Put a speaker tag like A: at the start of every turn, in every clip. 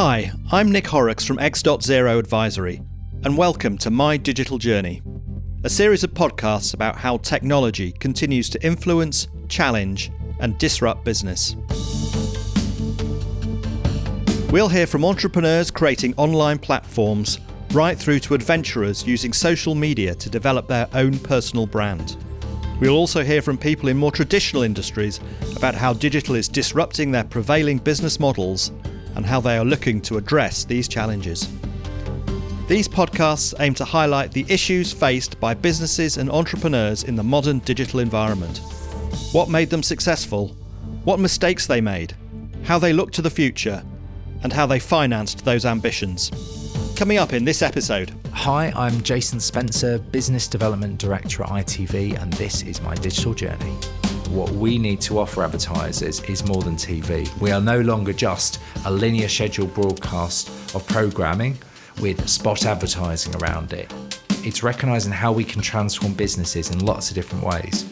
A: Hi, I'm Nick Horrocks from X.Zero Advisory, and welcome to My Digital Journey, a series of podcasts about how technology continues to influence, challenge, and disrupt business. We'll hear from entrepreneurs creating online platforms right through to adventurers using social media to develop their own personal brand. We'll also hear from people in more traditional industries about how digital is disrupting their prevailing business models and how they are looking to address these challenges. These podcasts aim to highlight the issues faced by businesses and entrepreneurs in the modern digital environment. What made them successful, what mistakes they made, how they look to the future, and how they financed those ambitions. Coming up in this episode.
B: Hi, I'm Jason Spencer, Business Development Director at ITV, and this is my digital journey. What we need to offer advertisers is more than TV. We are no longer just a linear scheduled broadcast of programming with spot advertising around it. It's recognising how we can transform businesses in lots of different ways.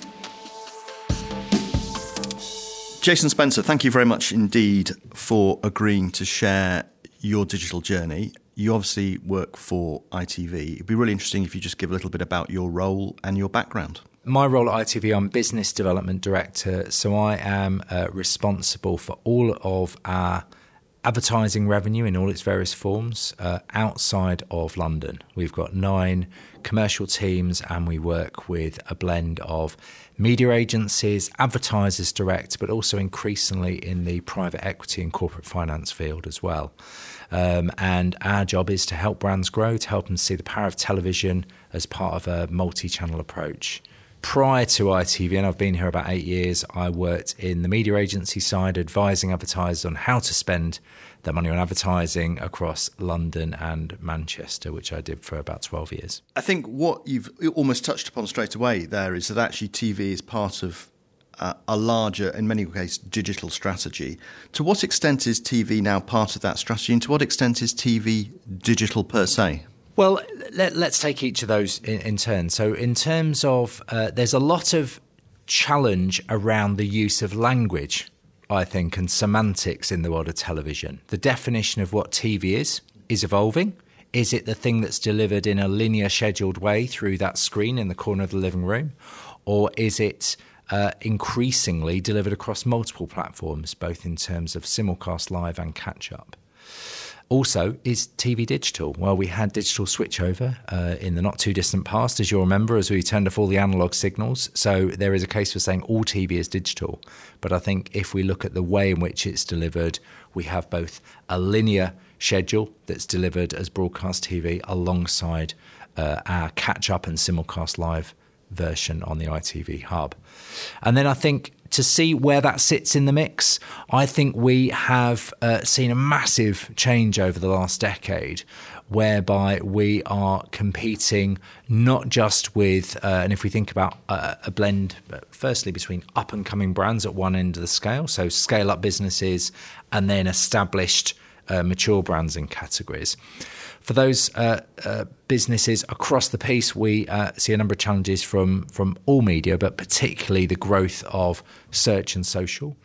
A: Jason Spencer, thank you very much indeed for agreeing to share your digital journey. You obviously work for ITV. It'd be really interesting if you just give a little bit about your role and your background
B: my role at ITV, I'm business development director, so I am uh, responsible for all of our advertising revenue in all its various forms uh, outside of London. We've got nine commercial teams, and we work with a blend of media agencies, advertisers direct, but also increasingly in the private equity and corporate finance field as well. Um, and our job is to help brands grow, to help them see the power of television as part of a multi channel approach prior to ITV, and I've been here about eight years, I worked in the media agency side, advising advertisers on how to spend their money on advertising across London and Manchester, which I did for about 12 years.
A: I think what you've almost touched upon straight away there is that actually TV is part of uh, a larger, in many cases, digital strategy. To what extent is TV now part of that strategy, and to what extent is TV digital per se?
B: Well, let, us take each of those in, in turn. So, in terms of, uh, there's a lot of challenge around the use of language, I think, and semantics in the world of television. The definition of what TV is is evolving. Is it the thing that's delivered in a linear, scheduled way through that screen in the corner of the living room? Or is it uh, increasingly delivered across multiple platforms, both in terms of simulcast live and catch up? Also, is TV digital? Well, we had digital switchover uh, in the not too distant past, as you'll remember, as we turned off all the analog signals. So there is a case for saying all TV is digital. But I think if we look at the way in which it's delivered, we have both a linear schedule that's delivered as broadcast TV alongside uh, our catch up and simulcast live version on the ITV hub. And then I think to see where that sits in the mix, I think we have uh, seen a massive change over the last decade whereby we are competing not just with, uh, and if we think about uh, a blend, firstly between up and coming brands at one end of the scale, so scale up businesses, and then established uh, mature brands and categories. For those uh, uh, businesses across the piece, we uh, see a number of challenges from from all media, but particularly the growth of search and social.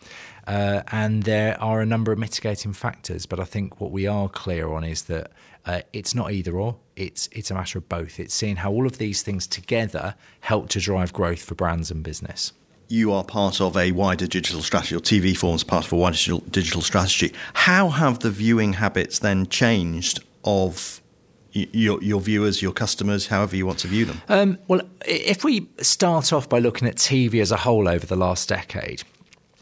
B: Uh, and there are a number of mitigating factors, but I think what we are clear on is that uh, it's not either or. It's it's a matter of both. It's seeing how all of these things together help to drive growth for brands and business
A: you are part of a wider digital strategy, or TV forms part of a wider digital, digital strategy. How have the viewing habits then changed of your, your viewers, your customers, however you want to view them? Um,
B: well, if we start off by looking at TV as a whole over the last decade,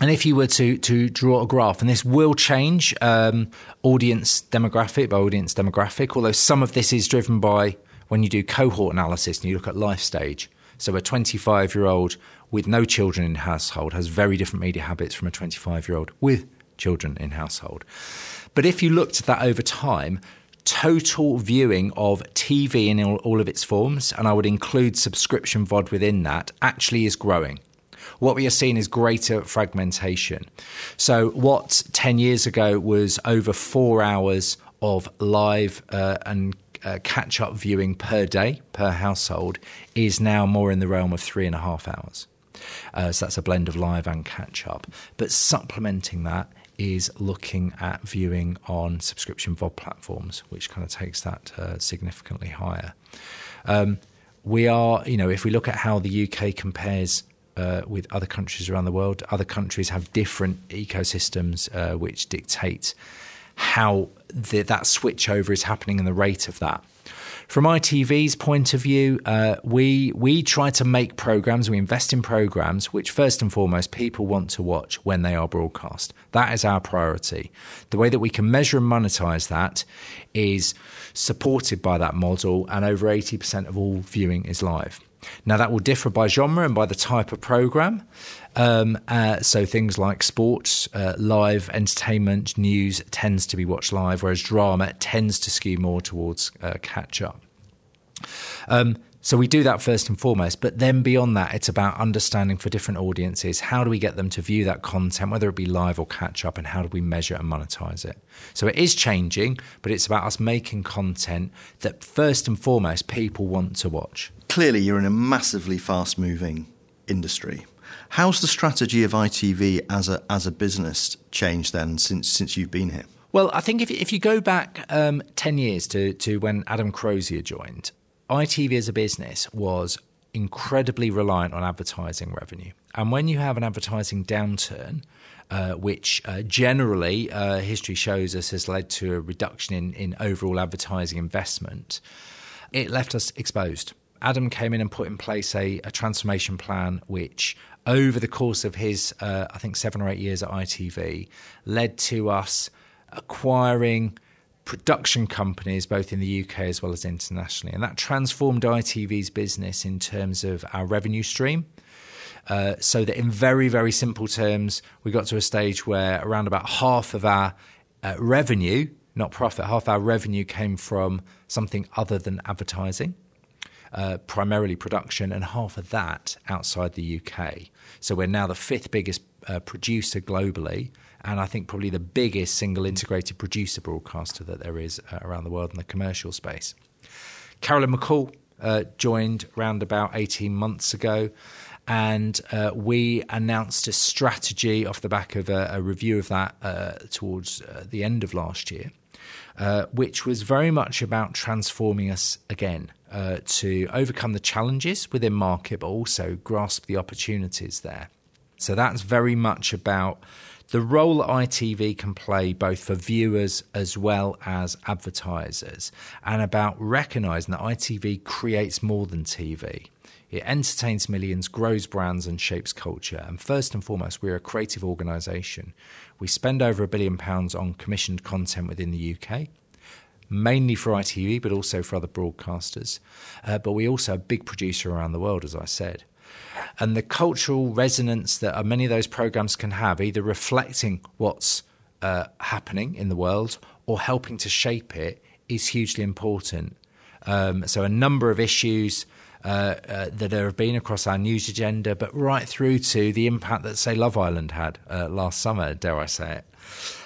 B: and if you were to to draw a graph, and this will change um, audience demographic by audience demographic, although some of this is driven by when you do cohort analysis and you look at life stage. So a 25 year old with no children in household has very different media habits from a 25 year old with children in household. But if you looked at that over time, total viewing of TV in all, all, of its forms, and I would include subscription VOD within that, actually is growing. What we are seeing is greater fragmentation. So, what 10 years ago was over four hours of live uh, and uh, catch up viewing per day, per household, is now more in the realm of three and a half hours. Uh, so, that's a blend of live and catch up. But supplementing that is looking at viewing on subscription VOD platforms, which kind of takes that uh, significantly higher. Um, we are, you know, if we look at how the UK compares uh, with other countries around the world, other countries have different ecosystems uh, which dictate how the, that switchover is happening and the rate of that. From ITV's point of view, uh, we we try to make programs. We invest in programs which, first and foremost, people want to watch when they are broadcast. That is our priority. The way that we can measure and monetize that is supported by that model, and over eighty percent of all viewing is live. Now, that will differ by genre and by the type of program. Um, uh, so, things like sports, uh, live entertainment, news tends to be watched live, whereas drama tends to skew more towards uh, catch up. Um, so we do that first and foremost, but then beyond that, it's about understanding for different audiences how do we get them to view that content, whether it be live or catch up, and how do we measure and monetize it. So it is changing, but it's about us making content that first and foremost people want to watch
A: clearly you're in a massively fast moving industry. How's the strategy of ITV as a as a business changed then since since you've been here?
B: Well, I think if if you go back um, ten years to to when Adam Crozier joined, ITV as a business was incredibly reliant on advertising revenue, and when you have an advertising downturn. Uh, which uh, generally uh, history shows us has led to a reduction in, in overall advertising investment. It left us exposed Adam came in and put in place a, a transformation plan which over the course of his, uh, I think, seven or eight years at ITV, led to us acquiring production companies both in the UK as well as internationally. And that transformed ITV's business in terms of our revenue stream. Uh, so that in very, very simple terms, we got to a stage where around about half of our uh, revenue, not profit, half our revenue came from something other than advertising uh, primarily production, and half of that outside the UK. So we're now the fifth biggest uh, producer globally, and I think probably the biggest single integrated producer broadcaster that there is uh, around the world in the commercial space. Carolyn McCall uh, joined around about 18 months ago and uh, we announced a strategy off the back of a, a review of that uh, towards uh, the end of last year, uh, which was very much about transforming us again uh, to overcome the challenges within market, but also grasp the opportunities there. So that's very much about the role ITV can play both for viewers as well as advertisers, and about recognizing that ITV creates more than TV. It entertains millions, grows brands, and shapes culture. And first and foremost, we're a creative organisation. We spend over a billion pounds on commissioned content within the UK mainly for ITV, but also for other broadcasters. Uh, but we also a big producer around the world, as I said. And the cultural resonance that many of those programs can have, either reflecting what's uh, happening in the world or helping to shape it, is hugely important. Um, so, a number of issues uh, uh, that have been across our news agenda, but right through to the impact that, say, Love Island had uh, last summer, dare I say it.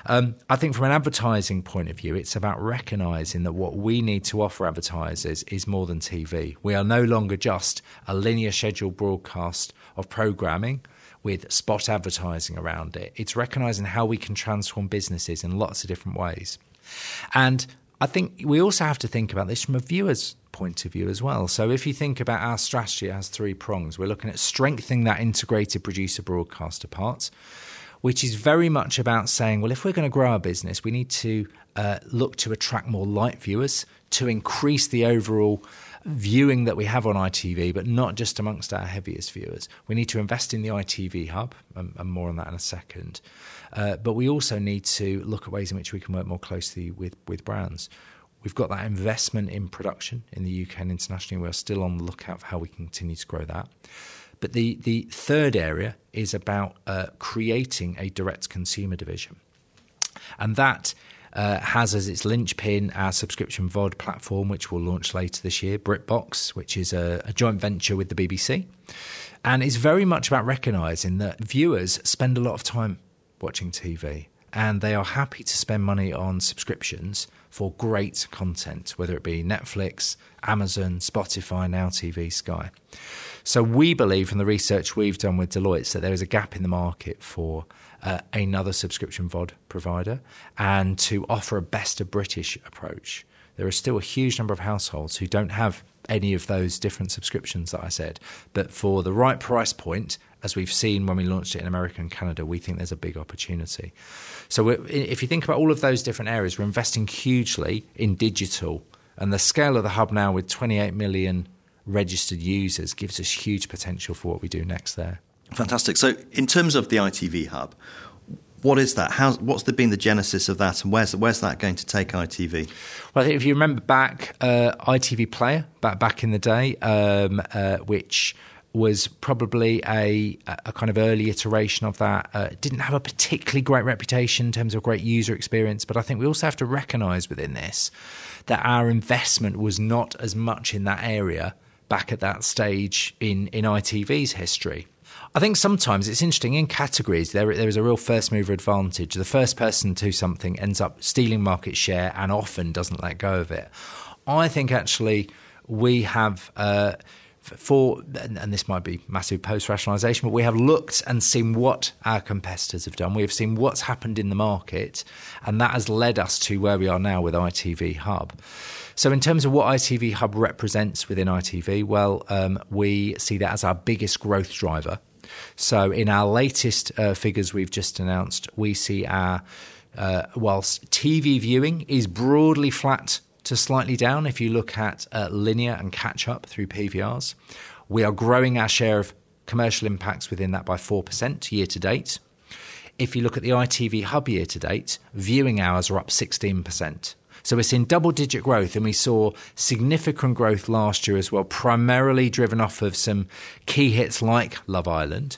B: Um, I think from an advertising point of view, it's about recognizing that what we need to offer advertisers is more than TV. We are no longer just a linear scheduled broadcast of programming with spot advertising around it. It's recognizing how we can transform businesses in lots of different ways. And I think we also have to think about this from a viewer's point of view as well. So if you think about our strategy, it has three prongs. We're looking at strengthening that integrated producer broadcaster part which is very much about saying, well, if we're going to grow our business, we need to uh, look to attract more light viewers to increase the overall viewing that we have on ITV, but not just amongst our heaviest viewers. We need to invest in the ITV hub, and, and more on that in a second. Uh, but we also need to look at ways in which we can work more closely with, with brands. We've got that investment in production in the UK and internationally. We're still on the lookout for how we can continue to grow that. But the, the third area is about uh, creating a direct consumer division. And that uh, has as its linchpin our subscription VOD platform, which will launch later this year, BritBox, which is a, a joint venture with the BBC. And it's very much about recognizing that viewers spend a lot of time watching TV and they are happy to spend money on subscriptions for great content, whether it be Netflix, Amazon, Spotify, Now TV, Sky. So we believe from the research we've done with Deloitte that there is a gap in the market for uh, another subscription VOD provider and to offer a best of British approach. There are still a huge number of households who don't have any of those different subscriptions that I said. But for the right price point, as we've seen when we launched it in America and Canada, we think there's a big opportunity. So if you think about all of those different areas, we're investing hugely in digital. And the scale of the hub now with 28 million registered users gives us huge potential for what we do next there.
A: Fantastic. So, in terms of the ITV hub, what is that? How, what's the, been the genesis of that, and where's where's that going to take ITV?
B: Well, if you remember back, uh, ITV Player back back in the day, um, uh, which was probably a, a kind of early iteration of that. Uh, didn't have a particularly great reputation in terms of great user experience, but I think we also have to recognise within this that our investment was not as much in that area back at that stage in in ITV's history. I think sometimes it's interesting in categories. There, there is a real first mover advantage. The first person to something ends up stealing market share and often doesn't let go of it. I think actually we have. Uh, for and this might be massive post rationalization, but we have looked and seen what our competitors have done. We have seen what's happened in the market, and that has led us to where we are now with ITV Hub. So, in terms of what ITV Hub represents within ITV, well, um, we see that as our biggest growth driver. So, in our latest uh, figures we've just announced, we see our uh, whilst TV viewing is broadly flat to slightly down if you look at uh, linear and catch up through PVRs. We are growing our share of commercial impacts within that by 4% year to date. If you look at the ITV Hub year to date, viewing hours are up 16%. So we're seeing double digit growth, and we saw significant growth last year as well, primarily driven off of some key hits like Love Island.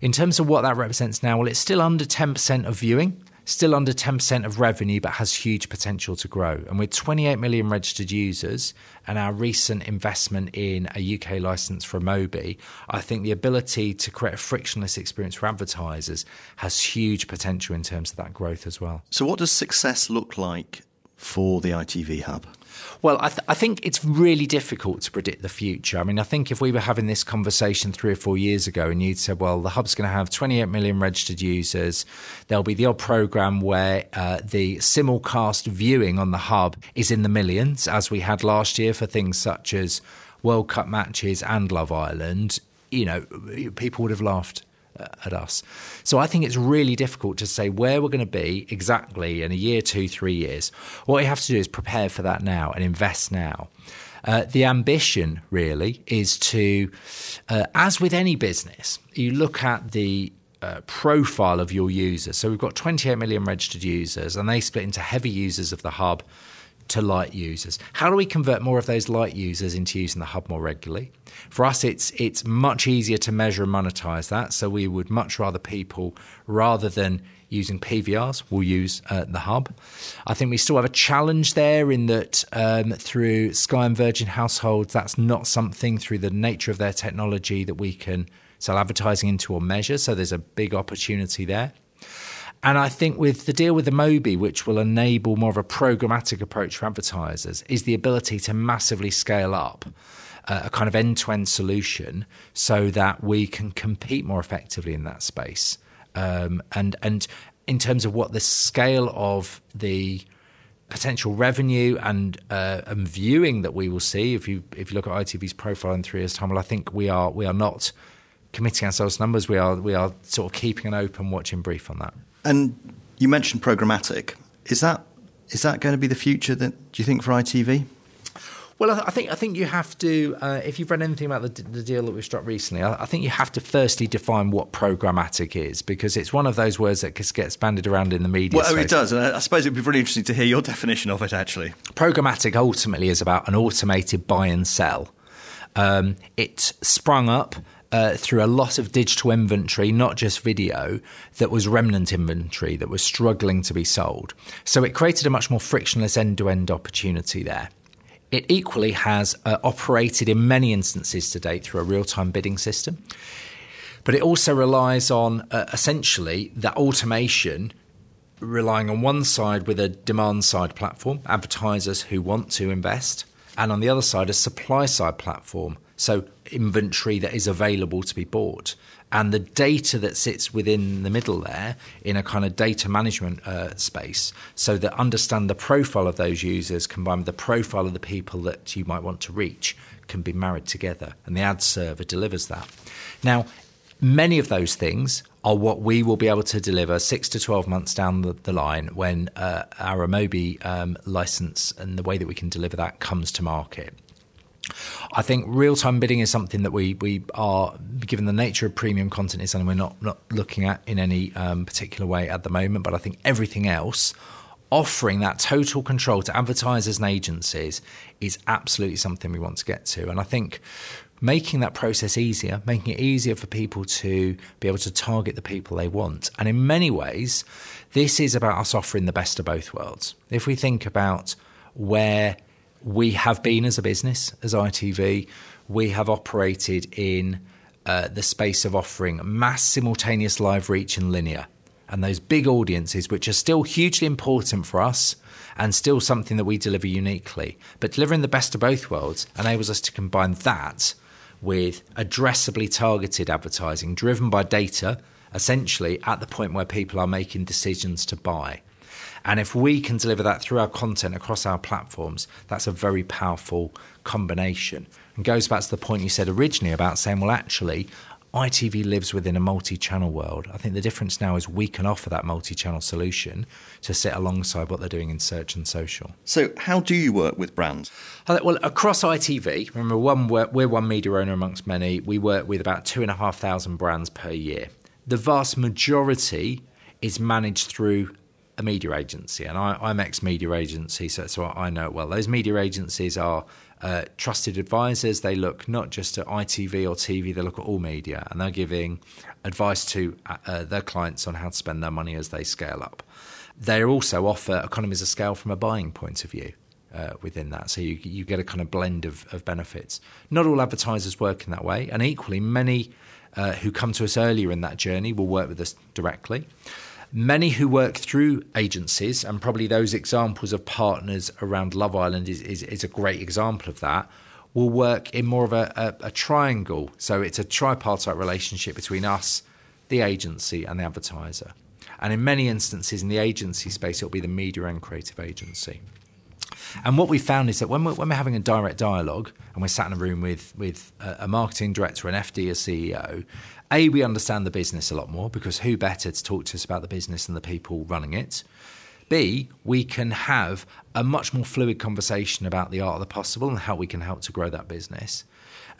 B: In terms of what that represents now, well, it's still under 10% of viewing, still under 10% of revenue, but has huge potential to grow. And with 28 million registered users and our recent investment in a UK license for Amobee, I think the ability to create a frictionless experience for advertisers has huge potential in terms of that growth as well.
A: So, what does success look like for the ITV hub?
B: Well, I, th- I, think it's really difficult to predict the future. I mean, I think if we were having this conversation three or four years ago and you'd said, well, the hub's going to have 28 million registered users, there'll be the odd program where uh, the simulcast viewing on the hub is in the millions, as we had last year for things such as World Cup matches and Love Island, you know, people would have laughed at us. So I think it's really difficult to say where we're going to be exactly in a year, two, three years. What you have to do is prepare for that now and invest now. Uh, the ambition really is to, uh, as with any business, you look at the uh, profile of your users. So we've got 28 million registered users, and they split into heavy users of the hub to light users. How do we convert more of those light users into using the hub more regularly? For us, it's it's much easier to measure and monetize that. So we would much rather people, rather than using PVRs, will use uh, the hub. I think we still have a challenge there in that um, through Sky and Virgin households, that's not something through the nature of their technology that we can sell advertising into or measure. So there's a big opportunity there. And I think with the deal with the Amobee, which will enable more of a programmatic approach for advertisers, is the ability to massively scale up uh, a kind of end to end solution so that we can compete more effectively in that space. Um, and, and in terms of what the scale of the potential revenue and, uh, and viewing that we will see, if you if you look at ITV's profile in three years' time, well, I think we are we are not committing ourselves numbers. We are we are sort of keeping an open watching brief on that.
A: And you mentioned programmatic. Is that is that going to be the future? That do you think for ITV?
B: Well, I think I think you have to. Uh, if you've read anything about the, the deal that we've struck recently, I, I, think you have to firstly define what programmatic is because it's one of those words that gets bandied around in the media.
A: Well, space. it does, and I suppose it'd be really interesting to hear your definition of it. Actually,
B: programmatic ultimately is about an automated buy and sell. Um, it sprung up uh, through a lot of digital inventory, not just video, that was remnant inventory that was struggling to be sold. So it created a much more frictionless end to end opportunity there. It equally has uh, operated in many instances to date through a real time bidding system. But it also relies on uh, essentially that automation relying on one side with a demand side platform, advertisers who want to invest, and on the other side, a supply side platform. So, inventory that is available to be bought. And the data that sits within the middle there in a kind of data management uh, space, so that understand the profile of those users combined with the profile of the people that you might want to reach can be married together. And the ad server delivers that. Now, many of those things are what we will be able to deliver six to 12 months down the, the line when uh, our Amobee um, license and the way that we can deliver that comes to market. I think real time bidding is something that we, we are, given the nature of premium content, is something we're not, not looking at in any um, particular way at the moment. But I think everything else, offering that total control to advertisers and agencies, is absolutely something we want to get to. And I think making that process easier, making it easier for people to be able to target the people they want. And in many ways, this is about us offering the best of both worlds. If we think about where we have been as a business, as ITV, we have operated in uh, the space of offering mass simultaneous live reach and linear. And those big audiences, which are still hugely important for us and still something that we deliver uniquely. But delivering the best of both worlds enables us to combine that with addressably targeted advertising driven by data, essentially at the point where people are making decisions to buy. And if we can deliver that through our content across our platforms, that's a very powerful combination. And goes back to the point you said originally about saying, well, actually, ITV lives within a multi channel world. I think the difference now is we can offer that multi channel solution to sit alongside what they're doing in search and social.
A: So, how do you work with brands?
B: Well, across ITV, remember, one, we're one media owner amongst many. We work with about two and a half thousand brands per year. The vast majority is managed through a media agency, and I, am ex media agency, so, so I know it well. Those media agencies are uh, trusted advisors. They look not just at ITV or TV, they look at all media, and they're giving advice to uh, uh, their clients on how to spend their money as they scale up. They also offer economies of scale from a buying point of view. Uh, within that. So you, you get a kind of blend of, of benefits. Not all advertisers work in that way, and equally, many uh, who come to us earlier in that journey will work with us directly. Many who work through agencies, and probably those examples of partners around Love Island is, is, is a great example of that, will work in more of a, a, a triangle. So it's a tripartite relationship between us, the agency, and the advertiser. And in many instances, in the agency space, it'll be the media and creative agency. And what we found is that when we're, when we're having a direct dialogue and we're sat in a room with, with a, marketing director, an FD, a CEO, a, we understand the business a lot more because who better to talk to us about the business than the people running it? B, we can have a much more fluid conversation about the art of the possible and how we can help to grow that business.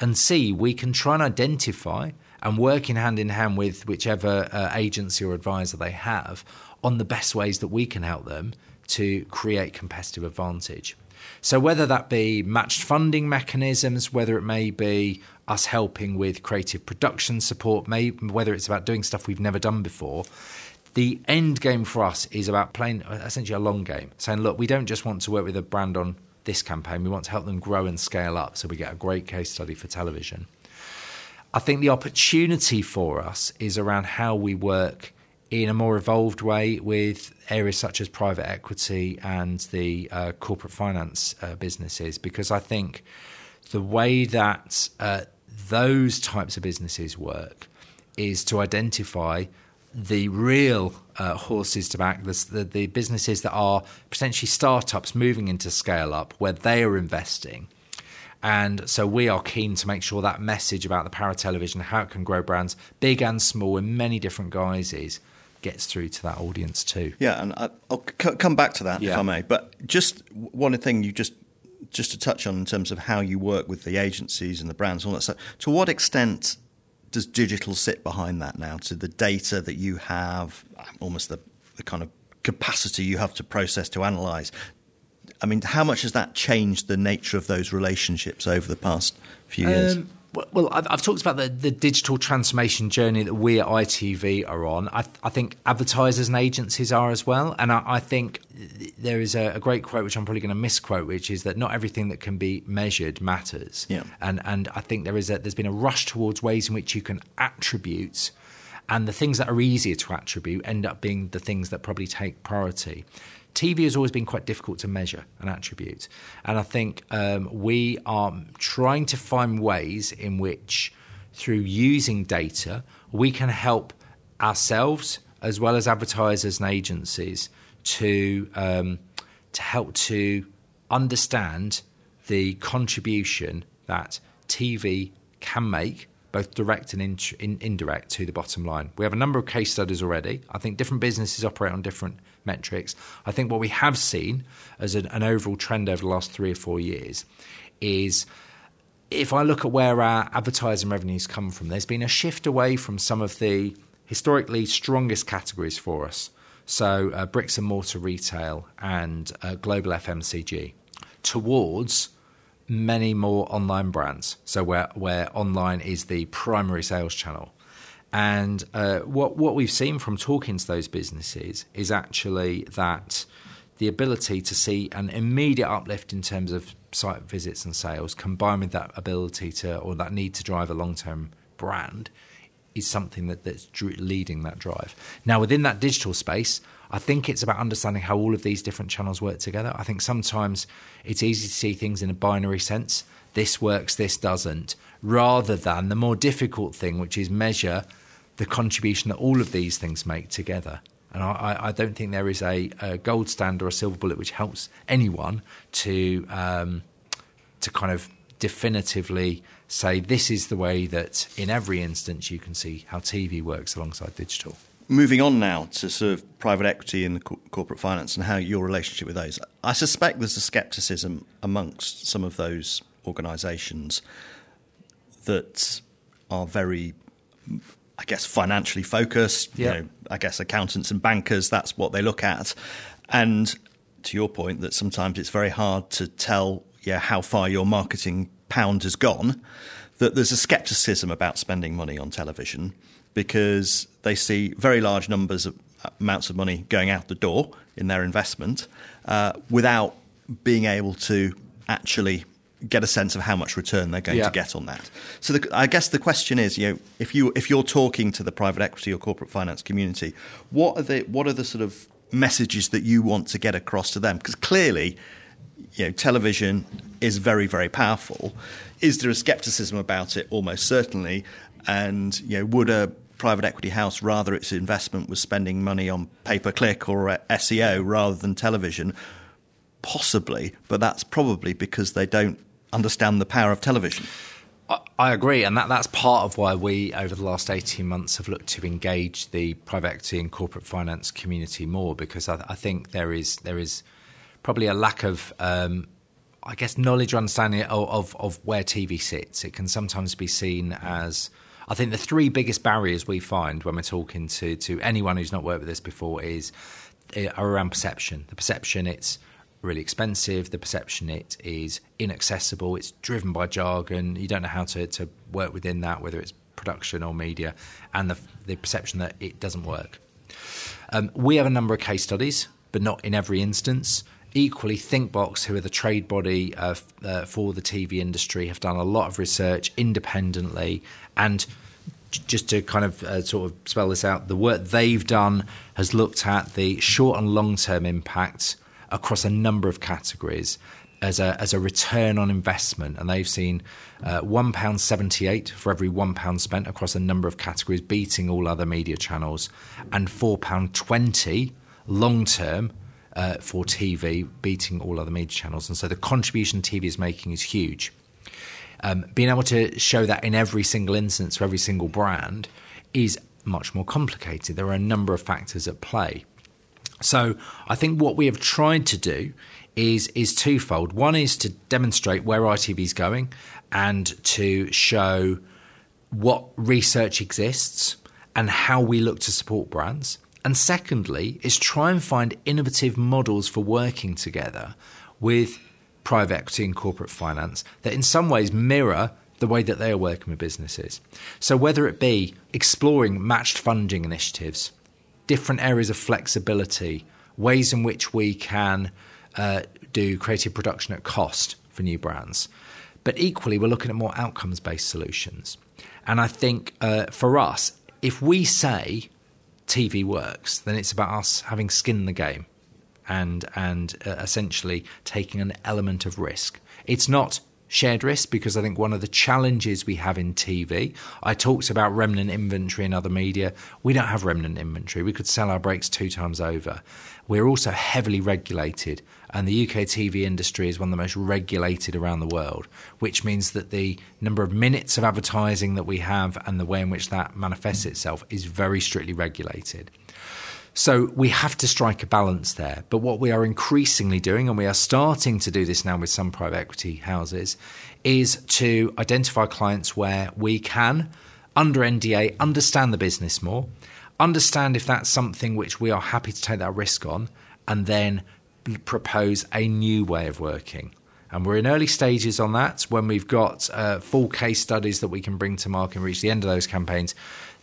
B: And C, we can try and identify and work in hand in hand with whichever uh, agency or advisor they have on the best ways that we can help them to create competitive advantage. So, whether that be matched funding mechanisms, whether it may be us helping with creative production support, maybe whether it's about doing stuff we've never done before, the end game for us is about playing uh, essentially a long game, saying, look, we don't just want to work with a brand on this campaign, we want to help them grow and scale up so we get a great case study for television. I think the opportunity for us is around how we work in a more evolved way with areas such as private equity and the uh, corporate finance uh, businesses, because I think the way that uh, those types of businesses work is to identify the real uh, horses to back, the, the, businesses that are potentially startups moving into scale up where they are investing. And so we are keen to make sure that message about the power of television, how it can grow brands, big and small, in many different guises, gets through to that audience too.
A: Yeah, and I, will c- come back to that yeah. if I may. But just one thing you just just to touch on in terms of how you work with the agencies and the brands and all that stuff. To what extent does digital sit behind that now? To the data that you have, almost the, the kind of capacity you have to process to analyze. I mean, how much has that changed the nature of those relationships over the past few years? Um,
B: well, I've, I've, talked about the, the digital transformation journey that we at ITV are on. I, I think advertisers and agencies are as well. And I, I think there is a, a, great quote, which I'm probably going to misquote, which is that not everything that can be measured matters.
A: Yeah.
B: And and I think there is a, there's been a rush towards ways in which you can attribute And the things that are easier to attribute end up being the things that probably take priority. TV has always been quite difficult to measure and attribute. And I think um, we are trying to find ways in which, through using data, we can help ourselves as well as advertisers and agencies to um, to help to understand the contribution that TV can make both direct and in, in, indirect to the bottom line. We have a number of case studies already. I think different businesses operate on different metrics. I think what we have seen as an, an overall trend over the last three or four years is if I look at where our advertising revenues come from, there's been a shift away from some of the historically strongest categories for us. So, uh, bricks and mortar retail and uh, global FMCG towards many more online brands. So where where online is the primary sales channel. And uh, what what we've seen from talking to those businesses is actually that the ability to see an immediate uplift in terms of site visits and sales, combined with that ability to or that need to drive a long term brand, is something that, that's leading that drive. Now, within that digital space, I think it's about understanding how all of these different channels work together. I think sometimes it's easy to see things in a binary sense. This works, this doesn't, rather than the more difficult thing, which is measure the contribution that all of these things make together. And I, I don't think there is a, a, gold standard or a silver bullet which helps anyone to um, to kind of definitively say this is the way that in every instance you can see how TV works alongside digital.
A: Moving on now to sort of private equity and co- corporate finance and how your relationship with those. I suspect there's a skepticism amongst some of those organisations that are very, I guess, financially focused. Yep. You know, I guess accountants and bankers, that's what they look at. And to your point, that sometimes it's very hard to tell yeah, how far your marketing pound has gone, that there's a skepticism about spending money on television because they see very large numbers of amounts of money going out the door in their investment uh, without being able to actually get a sense of how much return they're going yeah. to get on that. So the, I guess the question is, you know, if you if you're talking to the private equity or corporate finance community, what are the what are the sort of messages that you want to get across to them? Because clearly, you know, television is very very powerful. Is there a skepticism about it? Almost certainly. And you know, would a private equity house rather its investment was spending money on pay per click or SEO rather than television? Possibly, but that's probably because they don't understand the power of television.
B: I agree, and that, that's part of why we, over the last 18 months, have looked to engage the private equity and corporate finance community more because I, I think there is there is probably a lack of, um, I guess, knowledge or understanding of, of, of, where TV sits. It can sometimes be seen as I think the three biggest barriers we find when we're talking to, to anyone who's not worked with this before is eh, are around perception. The perception it's really expensive, the perception it is inaccessible, it's driven by jargon, you don't know how to, to work within that, whether it's production or media, and the, the perception that it doesn't work. Um, we have a number of case studies, but not in every instance. Equally, Thinkbox, who are the trade body uh, uh, for the TV industry, have done a lot of research independently. And just to kind of uh, sort of spell this out, the work they've done has looked at the short and long term impacts across a number of categories as a, as a return on investment. And they've seen uh, £1.78 for every £1 spent across a number of categories, beating all other media channels, and £4.20 long term uh, for TV, beating all other media channels. And so the contribution TV is making is huge. Um, being able to show that in every single instance for every single brand is much more complicated. There are a number of factors at play. So I think what we have tried to do is is twofold. One is to demonstrate where ITV is going and to show what research exists and how we look to support brands. And secondly, is try and find innovative models for working together with private equity and corporate finance that in some ways mirror the way that they are working with businesses. So, whether it be exploring matched funding initiatives, different areas of flexibility, ways in which we can uh, do creative production at cost for new brands, but equally, we're looking at more outcomes based solutions. And I think uh, for us, if we say TV works, then it's about us having skin in the game and and uh, essentially taking an element of risk. It's not shared risk because I think one of the challenges we have in TV, I talked about remnant inventory in other media. We don't have remnant inventory. We could sell our breaks two times over. We're also heavily regulated, and the UK TV industry is one of the most regulated around the world, which means that the number of minutes of advertising that we have and the way in which that manifests itself is very strictly regulated. So we have to strike a balance there. But what we are increasingly doing, and we are starting to do this now with some private equity houses, is to identify clients where we can, under NDA, understand the business more, understand if that's something which we are happy to take that risk on, and then propose a new way of working. And we're in early stages on that. When we've got uh, full case studies that we can bring to market and reach the end of those campaigns,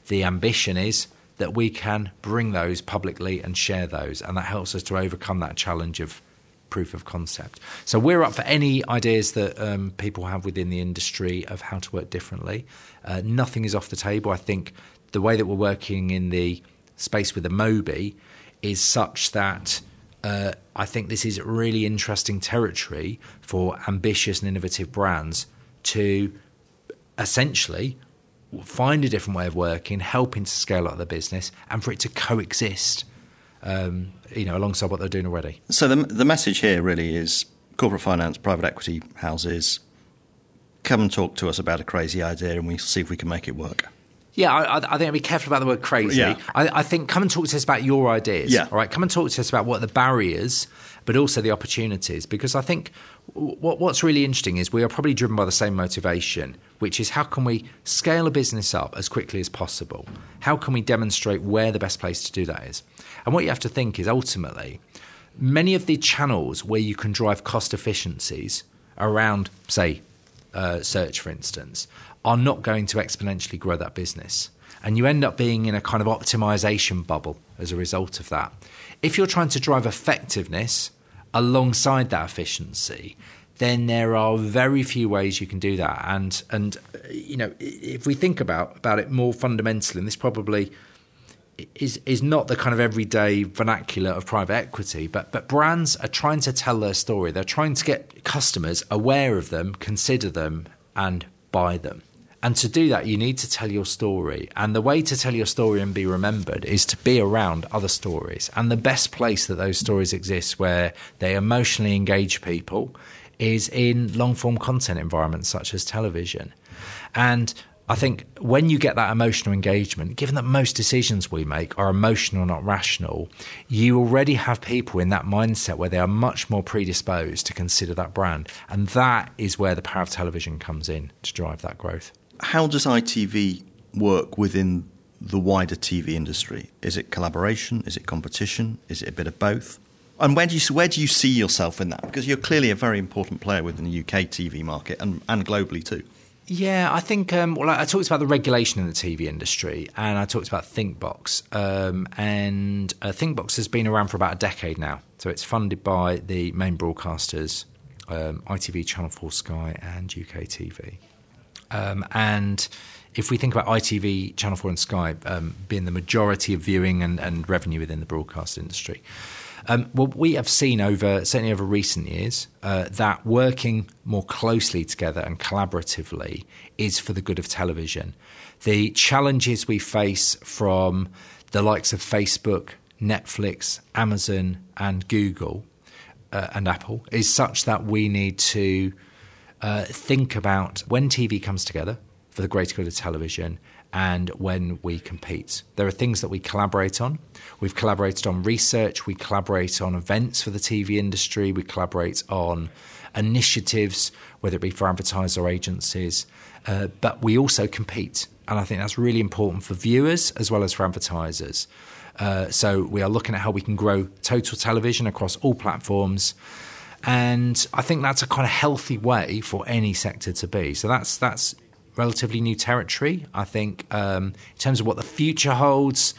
B: the ambition is that we can bring those publicly and share those. And that helps us to overcome that challenge of proof of concept. So we're up for any ideas that um, people have within the industry of how to work differently. Uh, nothing is off the table. I think the way that we're working in the space with the Amobee is such that uh, I think this is really interesting territory for ambitious and innovative brands to essentially find a different way of working, helping to scale up the business, and for it to coexist, um, you know, alongside what they're doing already.
A: So the the message here really is corporate finance, private equity houses, come and talk to us about a crazy idea, and we'll see if we can make it work.
B: Yeah, I, I, think I'd be careful about the word crazy. Yeah. I, I, think come and talk to us about your ideas.
A: Yeah.
B: All right, come and talk to us about what the barriers, but also the opportunities. Because I think what, what's really interesting is we are probably driven by the same motivation, which is how can we scale a business up as quickly as possible? How can we demonstrate where the best place to do that is? And what you have to think is ultimately, many of the channels where you can drive cost efficiencies around, say, uh, search, for instance, are not going to exponentially grow that business. And you end up being in a kind of optimization bubble as a result of that. If you're trying to drive effectiveness alongside that efficiency, then there are very few ways you can do that. And and uh, you know, if we think about about it more fundamentally, and this probably is is not the kind of everyday vernacular of private equity, but but brands are trying to tell their story. They're trying to get customers aware of them, consider them, and buy them. And to do that, you need to tell your story. And the way to tell your story and be remembered is to be around other stories. And the best place that those stories exist, where they emotionally engage people, is in long form content environments such as television. And I think when you get that emotional engagement, given that most decisions we make are emotional, not rational, you already have people in that mindset where they are much more predisposed to consider that brand. And that is where the power of television comes in to drive that growth
A: how does ITV work within the wider TV industry? Is it collaboration? Is it competition? Is it a bit of both? And where do you where do you see yourself in that? Because you're clearly a very important player within the UK TV market and, and globally too.
B: Yeah, I think. Um, well, I talked about the regulation in the TV industry, and I talked about Thinkbox. Um, and uh, Thinkbox has been around for about a decade now, so it's funded by the main broadcasters, um, ITV, Channel Four, Sky, and UK TV. Um, and if we think about ITV, Channel 4, and Sky um, being the majority of viewing and, and revenue within the broadcast industry, um, we have seen over certainly over recent years uh, that working more closely together and collaboratively is for the good of television. The challenges we face from the likes of Facebook, Netflix, Amazon, and Google uh, and Apple is such that we need to uh, think about when TV comes together for the greater good of television and when we compete. There are things that we collaborate on. We've collaborated on research, we collaborate on events for the TV industry, we collaborate on initiatives, whether it be for advertisers or agencies, uh, but we also compete. And I think that's really important for viewers as well as for advertisers. Uh, so we are looking at how we can grow total television across all platforms. And I think that's a kind of healthy way for any sector to be. So that's that's relatively new territory. I think um, in terms of what the future holds,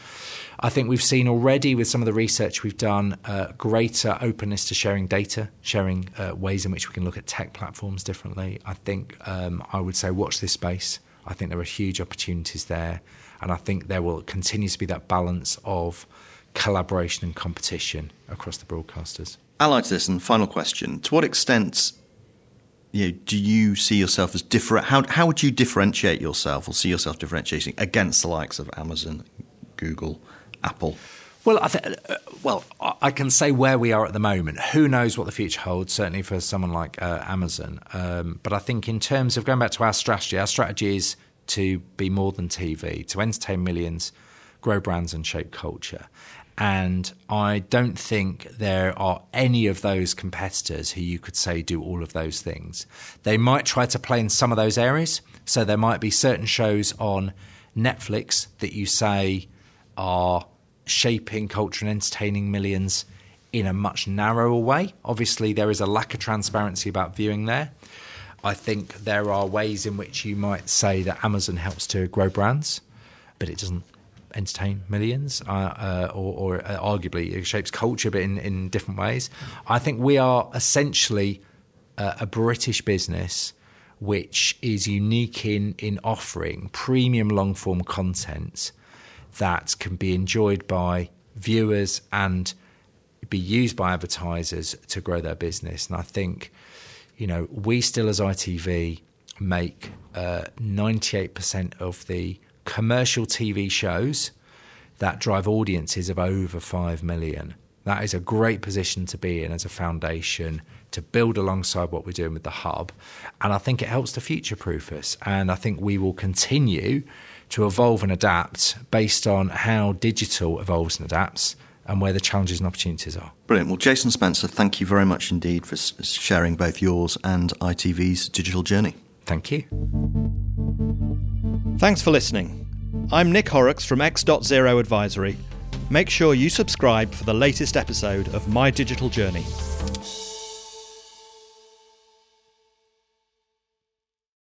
B: I think we've seen already with some of the research we've done uh, greater openness to sharing data, sharing uh, ways in which we can look at tech platforms differently. I think um, I would say watch this space. I think there are huge opportunities there. And I think there will continue to be that balance of collaboration and competition across the broadcasters.
A: Allied to this, and final question: To what extent you know, do you see yourself as different? How how would you differentiate yourself, or see yourself differentiating against the likes of Amazon, Google, Apple?
B: Well, I th- uh, well, I can say where we are at the moment. Who knows what the future holds? Certainly for someone like uh, Amazon. Um, but I think in terms of going back to our strategy, our strategy is to be more than TV, to entertain millions, grow brands, and shape culture. And I don't think there are any of those competitors who you could say do all of those things. They might try to play in some of those areas. So there might be certain shows on Netflix that you say are shaping culture and entertaining millions in a much narrower way. Obviously, there is a lack of transparency about viewing there. I think there are ways in which you might say that Amazon helps to grow brands, but it doesn't entertain millions, uh, uh, or, or uh, arguably it shapes culture, but in, in different ways. I think we are essentially a British business which is unique in in offering premium long form content that can be enjoyed by viewers and be used by advertisers to grow their business. And I think, you know, we still as ITV make uh, 98% of the commercial TV shows that drive audiences of over 5 million. That is a great position to be in as a foundation to build alongside what we're doing with the hub. And I think it helps to future proof us. And I think we will continue to evolve and adapt based on how digital evolves and adapts and where the challenges and opportunities are.
A: Brilliant. Well, Jason Spencer, thank you very much indeed for sharing both yours and ITV's digital journey.
B: Thank you.
C: Thanks for listening. I'm Nick Horrocks from X.Zero Advisory. Make sure you subscribe for the latest episode of My Digital Journey.